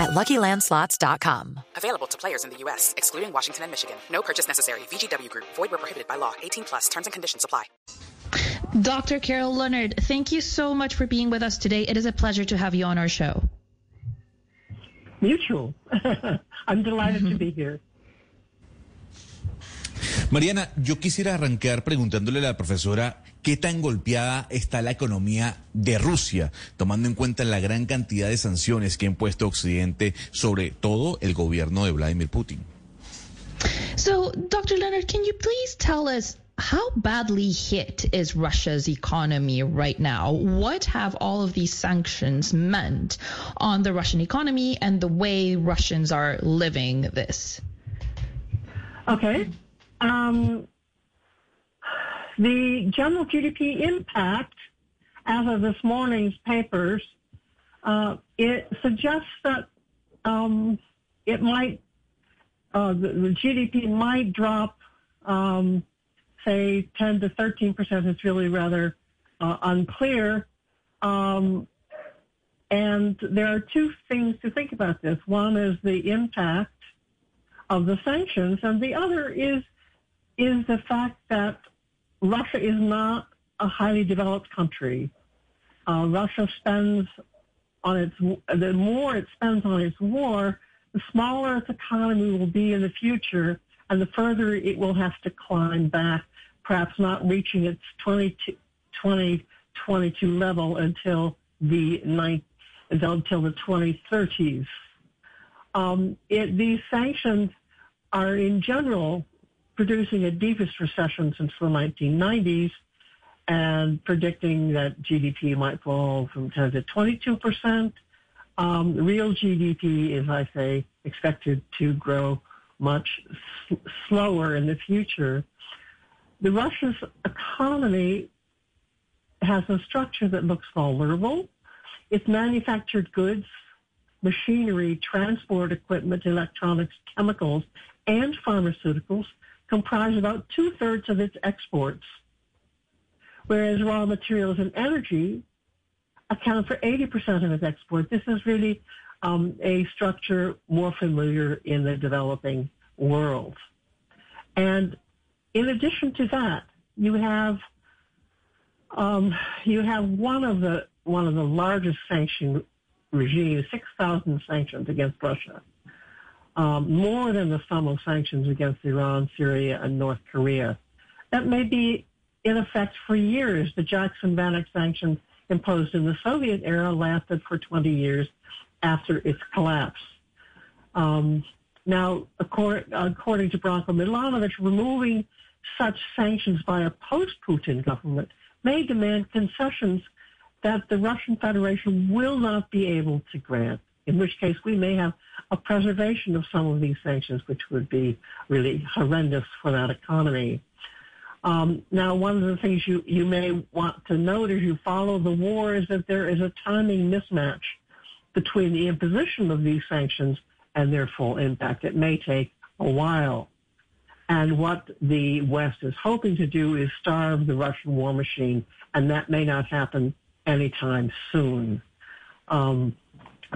at LuckyLandSlots.com. Available to players in the U.S., excluding Washington and Michigan. No purchase necessary. VGW Group. Void where prohibited by law. 18 plus. Terms and conditions apply. Dr. Carol Leonard, thank you so much for being with us today. It is a pleasure to have you on our show. Mutual. I'm delighted to be mm-hmm. here. Mariana, yo quisiera arrancar preguntándole a la profesora qué tan golpeada está la economía de Rusia, tomando en cuenta la gran cantidad de sanciones que ha impuesto Occidente, sobre todo el gobierno de Vladimir Putin. So, Dr. Leonard, can you please tell us how badly hit is Russia's economy right now? What have all of these sanctions meant on the Russian economy and the way Russians are living this? Okay. Um, the general GDP impact, as of this morning's papers, uh, it suggests that um, it might uh, the, the, GDP might drop, um, say, 10 to 13 percent. It's really rather uh, unclear. Um, and there are two things to think about this. One is the impact of the sanctions, and the other is is the fact that Russia is not a highly developed country. Uh, Russia spends on its the more it spends on its war, the smaller its economy will be in the future, and the further it will have to climb back, perhaps not reaching its 2022 level until the ninth, until the 2030s. Um, it, these sanctions are in general producing a deepest recession since the 1990s and predicting that GDP might fall from 10 to 22 percent. Um, real GDP is, I say, expected to grow much s- slower in the future. The Russia's economy has a structure that looks vulnerable. Its manufactured goods, machinery, transport equipment, electronics, chemicals, and pharmaceuticals comprise about two-thirds of its exports, whereas raw materials and energy account for 80% of its exports. This is really um, a structure more familiar in the developing world. And in addition to that, you have um, you have one of the one of the largest sanction regimes, 6,000 sanctions against Russia um, more than the sum of sanctions against Iran, Syria, and North Korea. That may be in effect for years. The Jackson-Vanik sanctions imposed in the Soviet era lasted for 20 years after its collapse. Um, now, according, according to Branko Milanovic, removing such sanctions by a post-Putin government may demand concessions that the Russian Federation will not be able to grant in which case we may have a preservation of some of these sanctions, which would be really horrendous for that economy. Um, now, one of the things you, you may want to note as you follow the war is that there is a timing mismatch between the imposition of these sanctions and their full impact. It may take a while. And what the West is hoping to do is starve the Russian war machine, and that may not happen anytime soon. Um,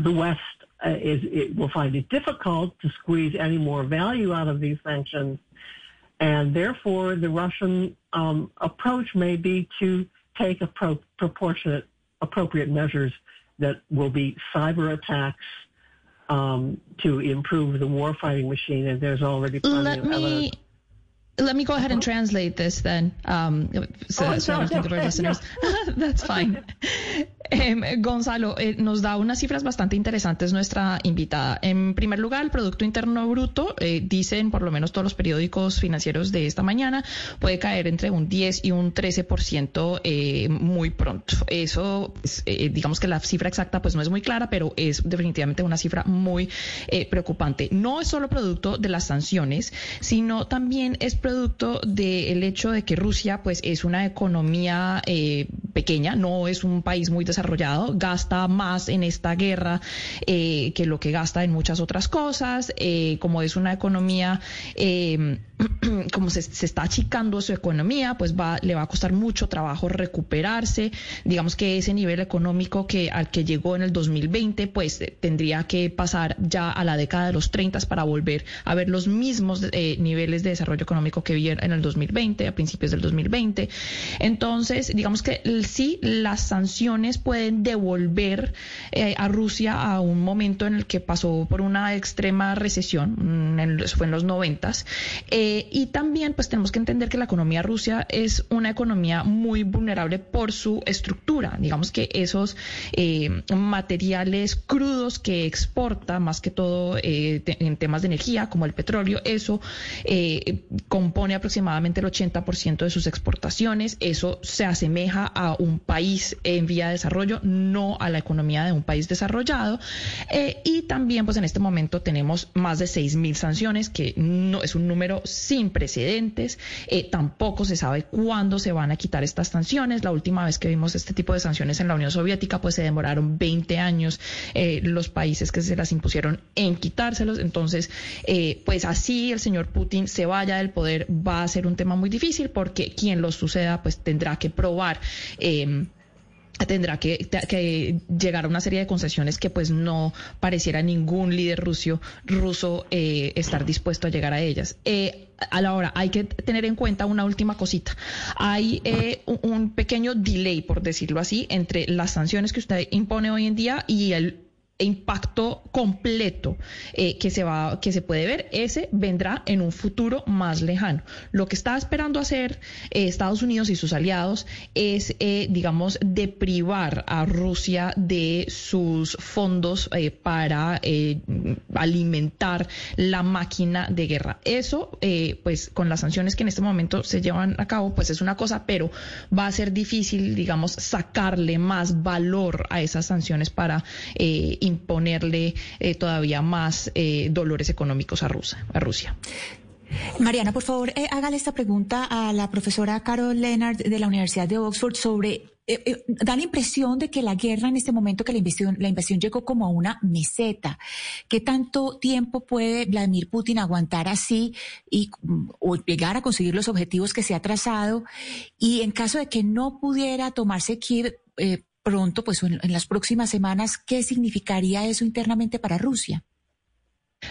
the West uh, is it will find it difficult to squeeze any more value out of these sanctions, and therefore the Russian um, approach may be to take a pro- proportionate, appropriate measures that will be cyber attacks um, to improve the warfighting machine. And there's already plenty Let of me evidence. Let me go ahead and translate this then, um, so, Oh, so okay, listeners. That's fine. Em, Gonzalo, eh, nos da unas cifras bastante interesantes nuestra invitada. En primer lugar, el Producto Interno Bruto, eh, dicen por lo menos todos los periódicos financieros de esta mañana, puede caer entre un 10 y un 13% eh, muy pronto. Eso, pues, digamos que la cifra exacta pues no es muy clara, pero es definitivamente una cifra muy preocupante. No es solo producto de las sanciones, sino también es producto del hecho de que Rusia pues es una economía eh, pequeña, no es un país muy desarrollado, gasta más en esta guerra eh, que lo que gasta en muchas otras cosas, eh, como es una economía como se, está achicando su economía, pues va, le va a costar mucho trabajo recuperarse. Digamos que ese nivel económico que al que llegó en el 2020, pues tendría que pasar ya a la década de los 30 para volver a ver los mismos eh, niveles de desarrollo económico que vieron en el 2020, a principios del 2020. Entonces, digamos que sí, las sanciones pueden devolver eh, a Rusia a un momento en el que pasó por una extrema recesión, mm, fue en los 90. Eh, y también, pues tenemos que entender que la economía rusa es una economía muy vulnerable por su estructura. Digamos que esos materiales crudos que exporta, más que todo en temas de energía, como el petróleo, eso eh, compone aproximadamente el 80% de sus exportaciones. Eso se asemeja a un país en vía de desarrollo, no a la economía de un país desarrollado. Eh, y también, pues en este momento tenemos más de 6.000 sanciones, que no es un número sin precedentes. Eh, tampoco se sabe cuándo se van a quitar estas sanciones. La última vez que vimos este tipo de sanciones en la Unión Soviética, pues se demoraron 20 años los países que se las impusieron en quitárselos. Entonces, eh, pues así el señor Putin se vaya del poder va a ser un tema muy difícil porque quien lo suceda pues tendrá que probar. Eh, tendrá que, llegar a una serie de concesiones que pues no pareciera ningún líder ruso, ruso eh, estar dispuesto a llegar a ellas. a la hora hay que tener en cuenta una última cosita. Hay un pequeño delay, por decirlo así, entre las sanciones que usted impone hoy en día y el impacto completo eh, que se va que se puede ver ese vendrá en un futuro más lejano. Lo que está esperando hacer eh, Estados Unidos y sus aliados es eh, digamos deprivar a Rusia de sus fondos para alimentar la máquina de guerra. Eso pues con las sanciones que en este momento se llevan a cabo pues es una cosa pero va a ser difícil digamos sacarle más valor a esas sanciones para imponerle eh, todavía más eh, dolores económicos a, Rusia, a Rusia. Mariana, por favor, eh, hágale esta pregunta a la profesora Carol Leonard de la Universidad de Oxford sobre da la impresión de que la guerra en este momento, que la invasión, la invasión llegó como a una meseta. ¿Qué tanto tiempo puede Vladimir Putin aguantar así y o llegar a conseguir los objetivos que se ha trazado? Y en caso de que no pudiera tomarse Kiev, pronto, pues en, las próximas semanas, ¿qué significaría eso internamente para Rusia?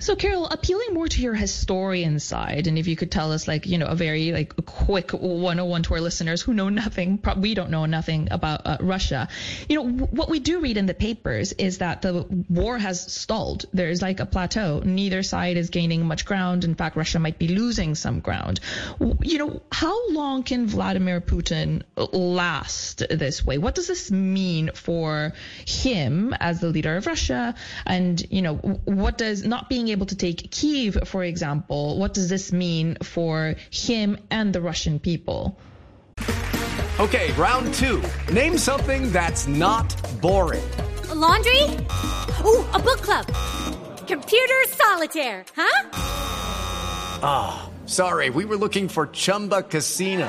So, Carol, appealing more to your historian side, and if you could tell us, like, you know, a very like quick 101 to our listeners who know nothing, we don't know nothing about uh, Russia. You know, w- what we do read in the papers is that the war has stalled. There's like a plateau. Neither side is gaining much ground. In fact, Russia might be losing some ground. You know, how long can Vladimir Putin last this way? What does this mean for him as the leader of Russia? And, you know, what does not being being able to take Kiev, for example, what does this mean for him and the Russian people? Okay, round two. Name something that's not boring. A laundry? Ooh, a book club. Computer solitaire, huh? Ah, oh, sorry, we were looking for Chumba Casino.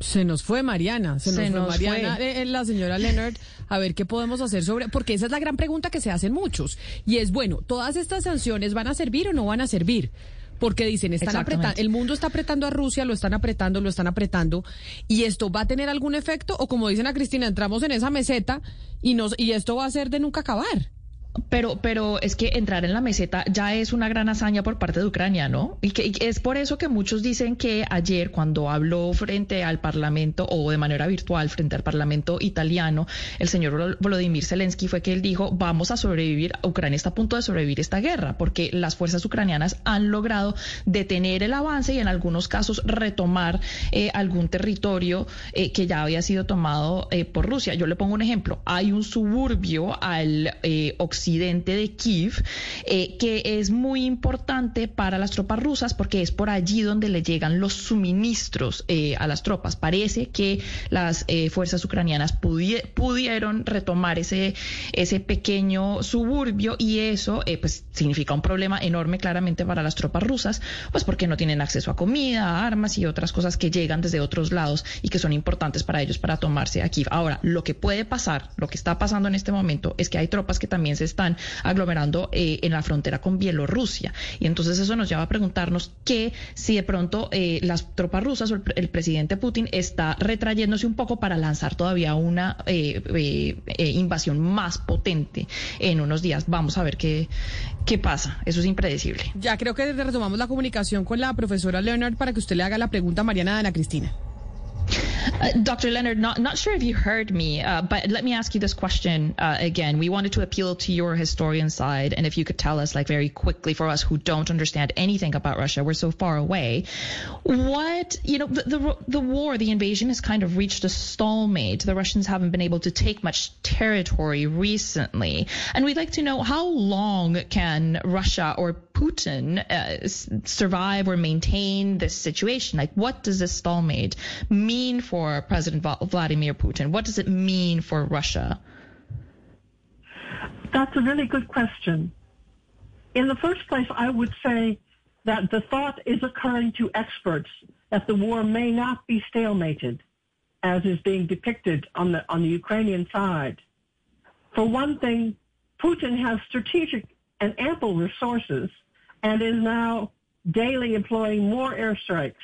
Se nos fue Mariana, se, nos, fue Mariana, eh, eh, la señora Leonard, a ver qué podemos hacer sobre, porque esa es la gran pregunta que se hacen muchos. Y es, bueno, ¿todas estas sanciones van a servir o no van a servir? Porque dicen, están apretando, el mundo está apretando a Rusia, lo están apretando, lo están apretando, y esto va a tener algún efecto, o como dicen a Cristina, entramos en esa meseta y nos, y esto va a ser de nunca acabar. Pero, pero es que entrar en la meseta ya es una gran hazaña por parte de Ucrania, ¿no? Y, que, es por eso que muchos dicen que ayer cuando habló frente al Parlamento o de manera virtual frente al Parlamento italiano, el señor Volodymyr Zelensky fue que él dijo, vamos a sobrevivir, Ucrania está a punto de sobrevivir esta guerra, porque las fuerzas ucranianas han logrado detener el avance y en algunos casos retomar eh, algún territorio eh, que ya había sido tomado eh, por Rusia. Yo le pongo un ejemplo, hay un suburbio al occidente de Kiev, eh, que es muy importante para las tropas rusas porque es por allí donde le llegan los suministros eh, a las tropas. Parece que las eh, fuerzas ucranianas pudieron retomar ese, ese pequeño suburbio y eso pues significa un problema enorme claramente para las tropas rusas, pues porque no tienen acceso a comida, armas y otras cosas que llegan desde otros lados y que son importantes para ellos para tomarse a Kiev. Ahora, lo que puede pasar, lo que está pasando en este momento es que hay tropas que también se están aglomerando eh, en la frontera con Bielorrusia. Y entonces eso nos lleva a preguntarnos que si de pronto eh, las tropas rusas o el, presidente Putin está retrayéndose un poco para lanzar todavía una eh, invasión más potente en unos días. Vamos a ver qué, qué pasa. Eso es impredecible. Ya creo que retomamos la comunicación con la profesora Leonard para que usted le haga la pregunta a Mariana Ana Cristina. Uh, Dr. Leonard, not, not sure if you heard me, uh, but let me ask you this question uh, again. We wanted to appeal to your historian side, and if you could tell us, like, very quickly for us who don't understand anything about Russia, we're so far away. What, you know, the, the, the war, the invasion has kind of reached a stalemate. The Russians haven't been able to take much territory recently. And we'd like to know how long can Russia or Putin uh, survive or maintain this situation? Like, what does this stalemate mean for President Vladimir Putin? What does it mean for Russia? That's a really good question. In the first place, I would say that the thought is occurring to experts that the war may not be stalemated, as is being depicted on the on the Ukrainian side. For one thing, Putin has strategic and ample resources and is now daily employing more airstrikes.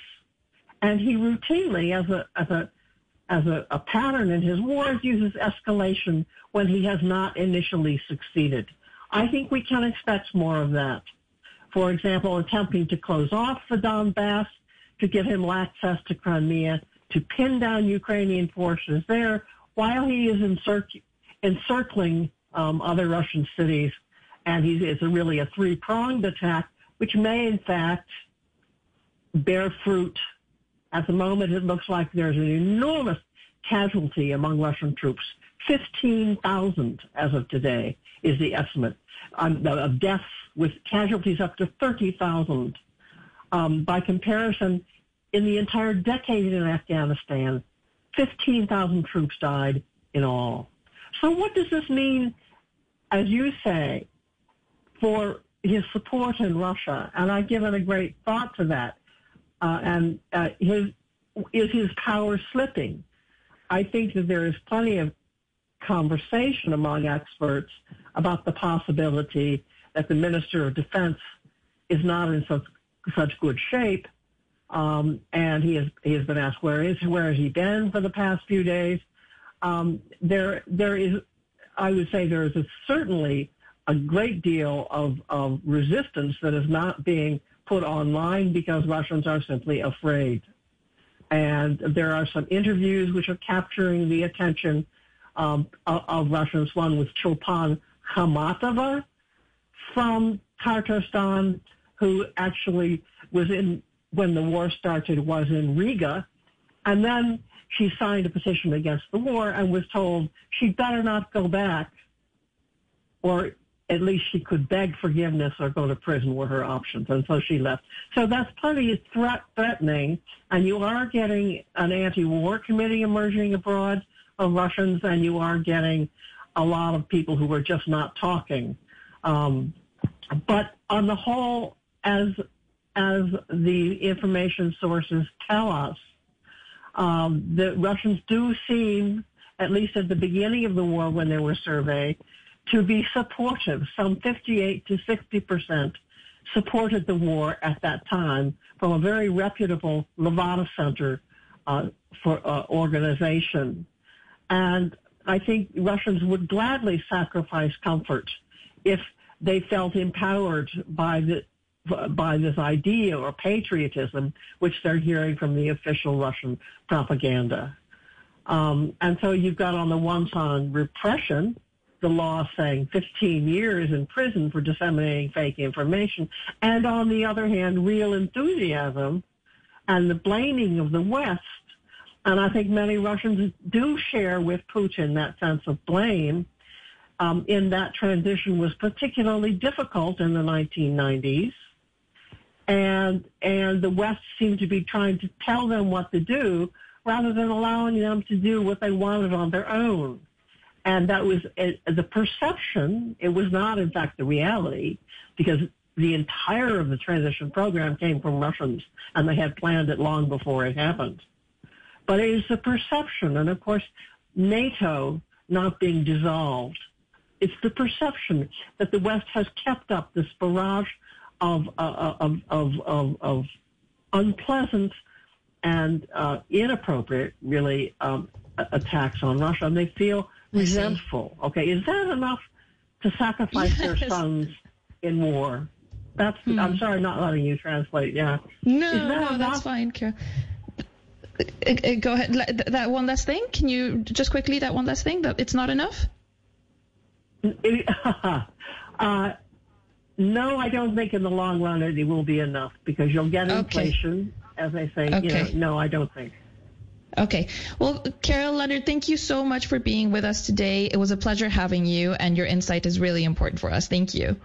And he routinely, as a as a as a, a pattern in his wars, uses escalation when he has not initially succeeded. I think we can expect more of that. For example, attempting to close off the Donbass to give him access to Crimea, to pin down Ukrainian forces there while he is encirc- encircling um, other Russian cities and a really a three-pronged attack, which may in fact bear fruit. At the moment, it looks like there's an enormous casualty among Russian troops. 15,000 as of today is the estimate um, of deaths with casualties up to 30,000. Um, by comparison, in the entire decade in Afghanistan, 15,000 troops died in all. So what does this mean, as you say, for his support in Russia, and I've given a great thought to that. Uh, and uh, his is his power slipping? I think that there is plenty of conversation among experts about the possibility that the Minister of Defense is not in such such good shape. Um, and he has he has been asked where is where has he been for the past few days. Um, there there is I would say there is a, certainly a great deal of, of resistance that is not being put online because Russians are simply afraid. And there are some interviews which are capturing the attention um, of, Russians. One with Chulpan Khamatova from Tatarstan, who actually was in, when the war started, was in Riga. And then she signed a petition against the war and was told she better not go back or at least she could beg forgiveness or go to prison were her options. And so she left. So that's plenty threat, threatening. And you are getting an anti-war committee emerging abroad of Russians, and you are getting a lot of people who are just not talking. Um, but on the whole, as as the information sources tell us, um, the Russians do seem, at least at the beginning of the war when they were surveyed, to be supportive. Some 58 to 60 percent supported the war at that time from a very reputable Levada Center uh, for uh, organization. And I think Russians would gladly sacrifice comfort if they felt empowered by the by this idea or patriotism, which they're hearing from the official Russian propaganda. Um, and so you've got on the one side repression, the law saying 15 years in prison for disseminating fake information, and on the other hand, real enthusiasm and the blaming of the West. And I think many Russians do share with Putin that sense of blame um, in that transition was particularly difficult in the 1990s. And, and the West seemed to be trying to tell them what to do rather than allowing them to do what they wanted on their own. And that was the perception. It was not, in fact, the reality because the entire of the transition program came from Russians and they had planned it long before it happened. But it is the perception. And of course, NATO not being dissolved it's the perception that the West has kept up this barrage of uh, of, of, of, of unpleasant and uh, inappropriate, really, um, attacks on Russia, and they feel resentful. Okay, is that enough to sacrifice yes. their sons in war? That's. Hmm. I'm sorry, not letting you translate. Yeah. No, that no, that's fine. Uh, uh, go ahead. That one last thing. Can you just quickly that one last thing? That it's not enough. uh, no, I don't think in the long run it will be enough because you'll get inflation, okay. as I say. Okay. You know, no, I don't think. Okay. Well, Carol Leonard, thank you so much for being with us today. It was a pleasure having you, and your insight is really important for us. Thank you.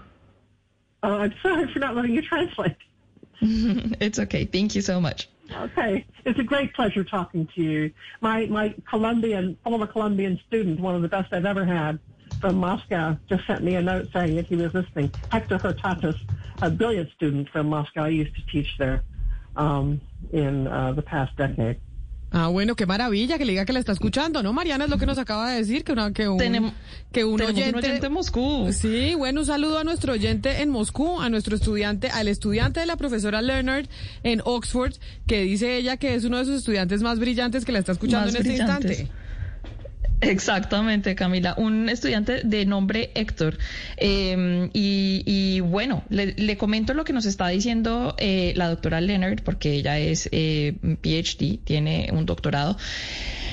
Uh, I'm sorry for not letting you translate. it's okay. Thank you so much. Okay. It's a great pleasure talking to you. My, my Colombian, former Colombian student, one of the best I've ever had, from Moscow just sent me a note saying that he was listening. Hector Hurtatis, a brilliant student from Moscow, I used to teach there um, in uh, the past decade. Ah, bueno, qué maravilla que le diga que la está escuchando, ¿no? Mariana es lo que nos acaba de decir, que, una, que un, tenemos, que un, oyente, un oyente en Moscú. Sí, bueno, un saludo a nuestro oyente en Moscú, a nuestro estudiante, al estudiante de la profesora Leonard en Oxford, que dice ella que es uno de sus estudiantes más brillantes que la está escuchando en este instante. Exactamente, Camila. Un estudiante de nombre Héctor. Em, y, bueno, le, comento lo que nos está diciendo eh, la doctora Leonard, porque ella es eh, PhD, tiene un doctorado.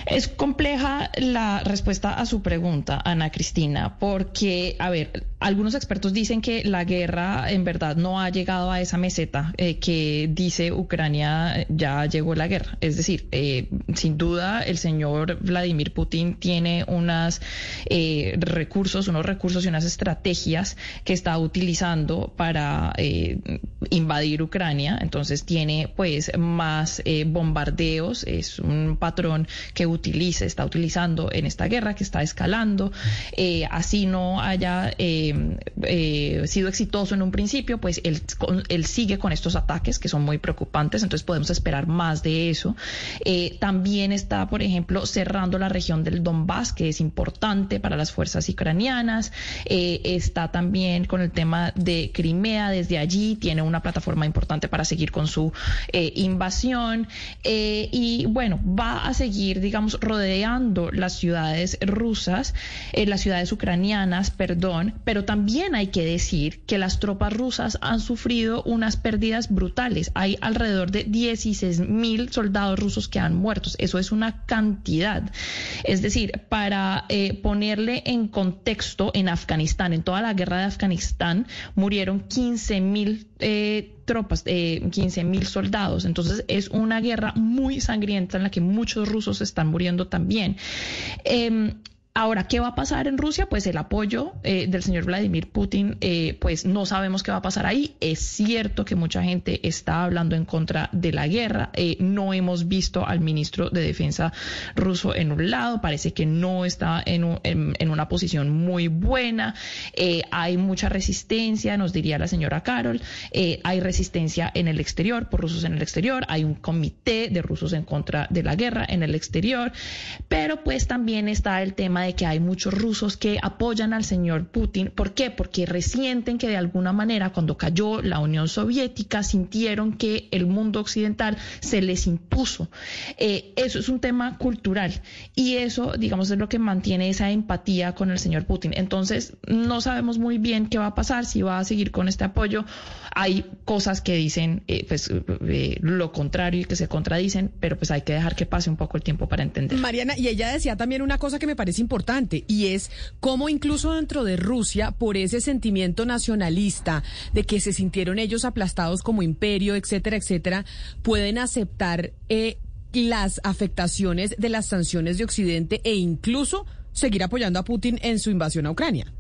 Es compleja la respuesta a su pregunta, Ana Cristina, porque, a ver, algunos expertos dicen que la guerra en verdad no ha llegado a esa meseta eh, que dice Ucrania ya llegó la guerra. Es decir, eh, sin duda el señor Vladimir Putin tiene unos eh, recursos, unos recursos y unas estrategias que está utilizando para invadir Ucrania. Entonces tiene pues más bombardeos, es un patrón que utilice, está utilizando en esta guerra que está escalando, eh, así no haya eh, eh, sido exitoso en un principio, pues él, él, sigue con estos ataques que son muy preocupantes, entonces podemos esperar más de eso. también está, por ejemplo, cerrando la región del Donbass, que es importante para las fuerzas ucranianas. está también con el tema de Crimea, desde allí tiene una plataforma importante para seguir con su invasión. y bueno, va a seguir, digamos, rodeando las ciudades rusas, eh, las ciudades ucranianas, perdón, pero también hay que decir que las tropas rusas han sufrido unas pérdidas brutales. Hay alrededor de 16 mil soldados rusos que han muerto. Eso es una cantidad. Es decir, para eh, ponerle en contexto, en Afganistán, en toda la guerra de Afganistán, murieron 15 mil eh, tropas, eh, 15 mil soldados. Entonces es una guerra muy sangrienta en la que muchos rusos están muriendo también. Eh, Ahora, ¿qué va a pasar en Rusia? Pues el apoyo eh, del señor Vladimir Putin, eh, pues no sabemos qué va a pasar ahí. Es cierto que mucha gente está hablando en contra de la guerra. Eh, no hemos visto al ministro de Defensa ruso en un lado. Parece que no está en, en, una posición muy buena. hay mucha resistencia, nos diría la señora Carol. hay resistencia en el exterior, por rusos en el exterior. Hay un comité de rusos en contra de la guerra en el exterior. Pero pues también está el tema de que hay muchos rusos que apoyan al señor Putin. ¿Por qué? Porque resienten que de alguna manera cuando cayó la Unión Soviética sintieron que el mundo occidental se les impuso. Eh, eso es un tema cultural y eso, digamos, es lo que mantiene esa empatía con el señor Putin. Entonces, no sabemos muy bien qué va a pasar, si va a seguir con este apoyo. Hay cosas que dicen eh, pues, eh, lo contrario y que se contradicen, pero pues hay que dejar que pase un poco el tiempo para entender. Mariana, y ella decía también una cosa que me parece importante y es cómo incluso dentro de Rusia, por ese sentimiento nacionalista de que se sintieron ellos aplastados como imperio, etcétera, etcétera, pueden aceptar eh, las afectaciones de las sanciones de Occidente e incluso seguir apoyando a Putin en su invasión a Ucrania.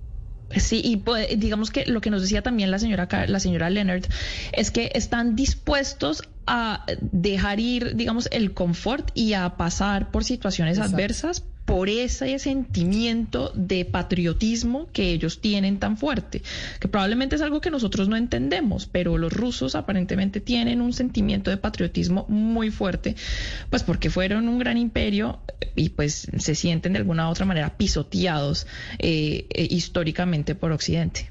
Sí, y digamos que lo que nos decía también la señora la señora Leonard es que están dispuestos a dejar ir, digamos, el confort y a pasar por situaciones adversas por ese sentimiento de patriotismo que ellos tienen tan fuerte, que probablemente es algo que nosotros no entendemos, pero los rusos aparentemente tienen un sentimiento de patriotismo muy fuerte, pues porque fueron un gran imperio y pues se sienten de alguna u otra manera pisoteados eh, eh, históricamente por Occidente.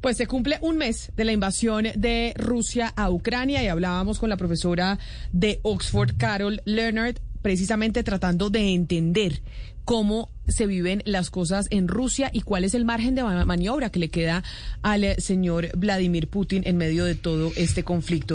Pues se cumple un mes de la invasión de Rusia a Ucrania y hablábamos con la profesora de Oxford, Carol Leonard, precisamente tratando de entender cómo se viven las cosas en Rusia y cuál es el margen de maniobra que le queda al señor Vladimir Putin en medio de todo este conflicto.